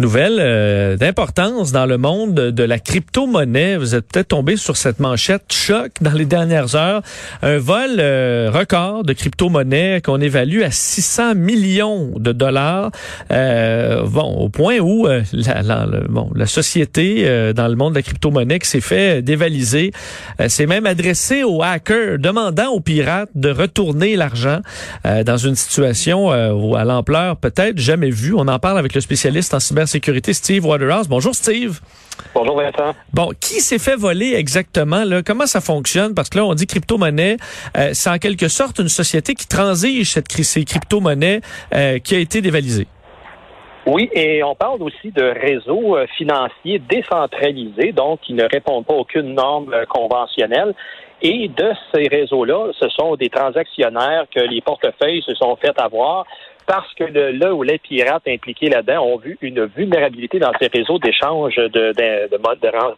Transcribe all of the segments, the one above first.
Nouvelle euh, d'importance dans le monde de la crypto-monnaie. Vous êtes peut-être tombé sur cette manchette choc dans les dernières heures. Un vol euh, record de crypto-monnaie qu'on évalue à 600 millions de dollars. Euh, bon, au point où la, la, bon, la société dans le monde de la crypto-monnaie qui s'est fait dévaliser s'est même adressée aux hackers demandant aux pirates de retourner l'argent dans une situation à l'ampleur peut-être jamais vue. On en parle avec le spécialiste en cyber sécurité, Steve Waterhouse. Bonjour, Steve. Bonjour, Vincent. Bon, qui s'est fait voler exactement? Là? Comment ça fonctionne? Parce que là, on dit crypto-monnaie. Euh, c'est en quelque sorte une société qui transige cette, ces crypto-monnaies euh, qui a été dévalisée. Oui, et on parle aussi de réseaux euh, financiers décentralisés, donc qui ne répondent pas à aucune norme conventionnelle. Et de ces réseaux-là, ce sont des transactionnaires que les portefeuilles se sont fait avoir parce que le, là où les pirates impliqués là-dedans ont vu une vulnérabilité dans ces réseaux d'échange de,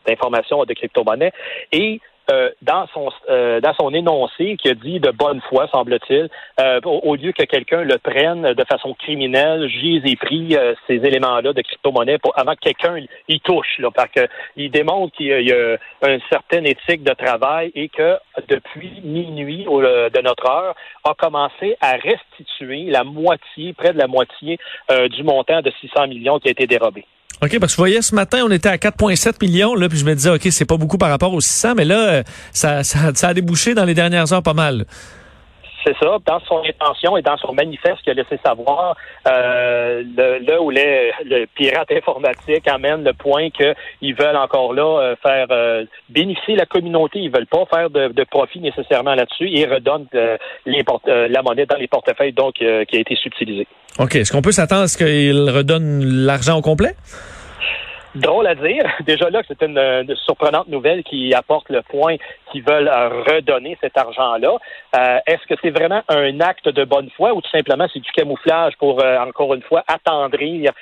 d'informations de, de, de crypto-monnaies et euh, dans son euh, dans son énoncé qui a dit de bonne foi, semble-t-il, euh, au, lieu que quelqu'un le prenne de façon criminelle, j'y ai pris ces éléments-là de crypto-monnaie pour avant que quelqu'un y touche, là, parce que il démontre qu'il y a, une certaine éthique de travail et que depuis minuit de notre heure, a commencé à restituer la moitié, près de la moitié du montant de 600 millions qui a été dérobé. OK, parce que vous voyez, ce matin, on était à 4,7 millions, là, puis je me disais, OK, c'est pas beaucoup par rapport aux 600, mais là, euh, ça a débouché dans les dernières heures pas mal. C'est ça. Dans son intention et dans son manifeste qu'il a laissé savoir, euh, là où les, le pirate informatique amène le point qu'ils veulent encore là euh, faire euh, bénéficier la communauté. Ils veulent pas faire de, profit nécessairement là-dessus. Ils redonnent la monnaie dans les portefeuilles donc qui a été subtilisée. OK. Est-ce qu'on peut s'attendre à ce qu'ils redonnent l'argent au complet? Drôle à dire. Déjà là, c'est une, surprenante nouvelle qui apporte le point qu'ils veulent euh, redonner cet argent-là. Euh, est-ce que c'est vraiment un acte de bonne foi ou tout simplement c'est du camouflage pour, euh, encore une fois, attendrir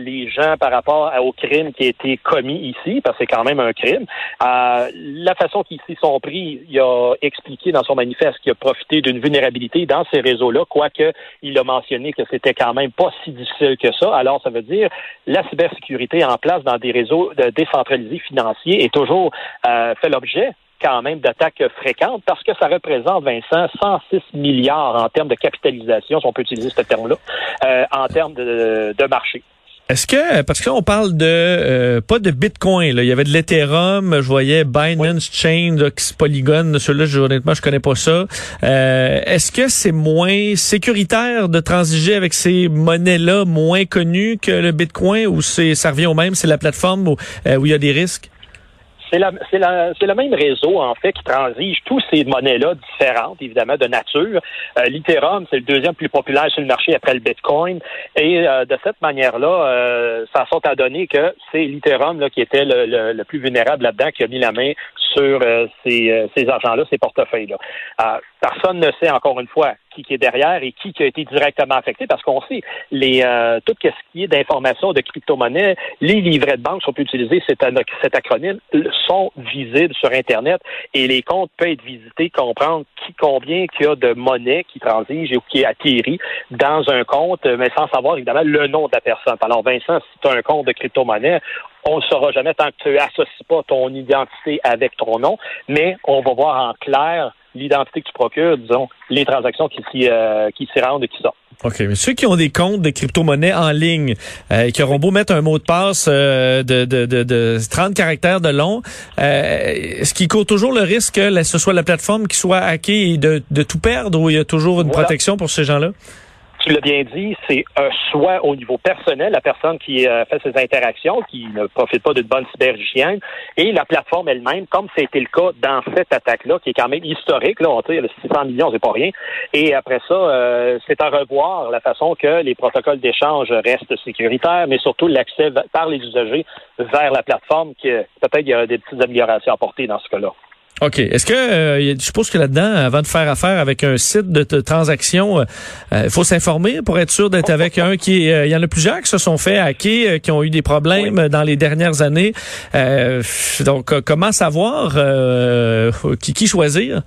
les gens par rapport au crime qui a été commis ici, parce que c'est quand même un crime. la façon qu'ils s'y sont pris, il a expliqué dans son manifeste qu'il a profité d'une vulnérabilité dans ces réseaux-là, quoique il a mentionné que c'était quand même pas si difficile que ça. Alors, ça veut dire la cybersécurité en place dans des réseaux décentralisés financiers est toujours fait l'objet quand même d'attaques fréquentes parce que ça représente, Vincent, 106 milliards en termes de capitalisation, si on peut utiliser ce terme-là, euh, en termes de marché. Est-ce que parce que on parle de euh, pas de Bitcoin là, il y avait de l'Ethereum, je voyais Binance Chain, Polygon, celui-là je, honnêtement je connais pas ça. Euh, est-ce que c'est moins sécuritaire de transiger avec ces monnaies-là moins connues que le Bitcoin ou c'est ça revient au même, c'est la plateforme où, où il y a des risques? C'est le même réseau, en fait, qui transige tous ces monnaies-là différentes, évidemment, de nature. Euh, c'est le deuxième plus populaire sur le marché après le Bitcoin. Et euh, de cette manière-là, euh, ça sort à donner que c'est l'Ethereum qui était le, le, plus vulnérable là-dedans, qui a mis la main sur euh, ces, ces argents-là, ces portefeuilles-là. personne ne sait, encore une fois, qui, est derrière et qui, a été directement affecté, parce qu'on sait les euh, tout ce qui est d'informations de crypto-monnaie, les livrets de banque, sont peut utiliser cet, acronyme, sont visibles sur Internet et les comptes peuvent être visités, comprendre qui, combien qu'il y a de monnaie qui transige ou qui est dans un compte, mais sans savoir évidemment le nom de la personne. Alors Vincent, si tu as un compte de crypto-monnaie, on ne saura jamais tant que tu n'associes pas ton identité avec ton nom, mais on va voir en clair l'identité que tu procures, disons, les transactions qui s'y euh, qui s'y rendent et qui sortent. OK, mais ceux qui ont des comptes de crypto-monnaies en ligne, euh, qui auront beau mettre un mot de passe euh, de, de, de, de, 30 caractères de long, est-ce qu'il court toujours le risque que ce soit la plateforme qui soit hackée et de, de tout perdre ou il y a toujours une protection pour ces gens-là? Tu l'as bien dit, c'est un soit au niveau personnel, la personne qui euh, fait ses interactions, qui ne profite pas d'une bonne cyberhygiène, et la plateforme elle-même, comme c'était le cas dans cette attaque-là, qui est quand même historique, là, on dit, 600 millions, c'est pas rien. Et après ça, euh, c'est à revoir la façon que les protocoles d'échange restent sécuritaires, mais surtout l'accès par les usagers vers la plateforme, qui peut-être il y a des petites améliorations à apporter dans ce cas-là. OK. Est-ce que euh, je suppose que là-dedans, avant de faire affaire avec un site de, transaction, euh, euh, il faut s'informer pour être sûr d'être avec un qui il y en a plusieurs qui se sont fait hacker, qui ont eu des problèmes dans les dernières années. donc comment savoir qui, qui choisir?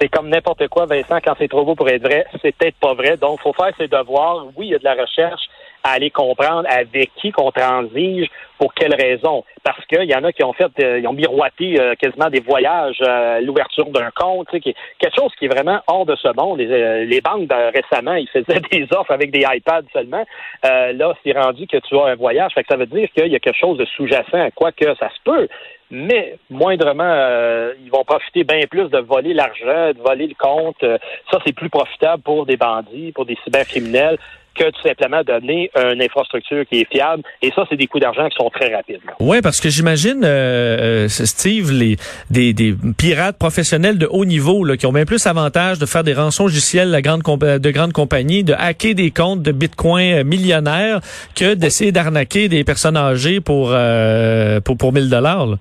c'est comme n'importe quoi, Vincent, quand c'est trop beau pour être vrai, c'est peut-être pas vrai. Donc, il faut faire ses devoirs. Oui, il y a de la recherche à aller comprendre avec qui qu'on transige, pour quelles raisons. Parce qu'il y en a qui ont fait, euh, ils ont miroité euh, quasiment des voyages, euh, l'ouverture d'un compte, qui quelque chose qui est vraiment hors de ce monde. Les, banques récemment, ils faisaient des offres avec des iPads seulement. là, c'est rendu que tu as un voyage. Fait que ça veut dire qu'il y a quelque chose de sous-jacent, quoique ça se peut mais moindrement, ils vont profiter bien plus de voler l'argent, de voler le compte. ça, c'est plus profitable pour des bandits, pour des cybercriminels que tout simplement donner une infrastructure qui est fiable. Et ça, c'est des coûts d'argent qui sont très rapides. Oui, parce que j'imagine, euh, euh, Steve, les des, des, pirates professionnels de haut niveau là, qui ont bien plus avantage de faire des rançons logiciels de, grande de grandes compagnies, de hacker des comptes de bitcoin euh, millionnaires que d'essayer d'arnaquer des personnes âgées pour, pour, pour 1000 dollars.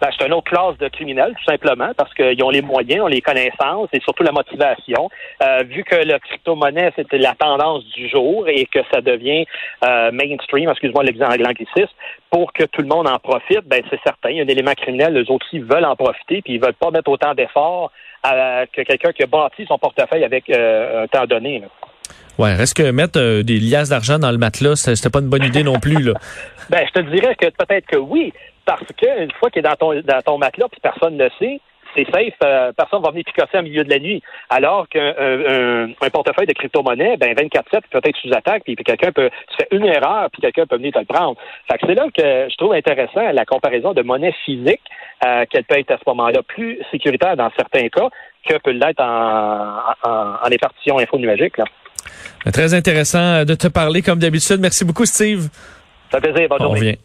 Ben, c'est une autre classe de criminels, tout simplement, parce qu'ils ont les moyens, ont les connaissances et surtout la motivation. Euh, vu que le crypto-monnaie, c'était la tendance du jour et que ça devient euh, mainstream, excuse-moi l'anglicisme, pour que tout le monde en profite, ben c'est certain. Il y a un élément criminel, eux autres aussi veulent en profiter, puis ils veulent pas mettre autant d'efforts que quelqu'un qui a bâti son portefeuille avec euh, un temps donné. Là. Ouais, reste que mettre des liasses d'argent dans le matelas, c'était pas une bonne idée non plus, là. ben, je te dirais que peut-être que oui, parce qu'une fois qu'il est dans ton, dans ton matelas, puis personne ne le sait, c'est safe, euh, personne va venir picasser au milieu de la nuit. Alors qu'un un, portefeuille de crypto-monnaie, ben 24-7 peut être sous attaque, puis, quelqu'un peut, tu fais une erreur, puis quelqu'un peut venir te le prendre. Fait que c'est là que je trouve intéressant la comparaison de monnaie physique, euh, qu'elle peut être à ce moment-là plus sécuritaire dans certains cas que peut l'être en, en, en épartition info-nuagique. Très intéressant de te parler comme d'habitude. Merci beaucoup, Steve. Ça fait plaisir. Bonne journée.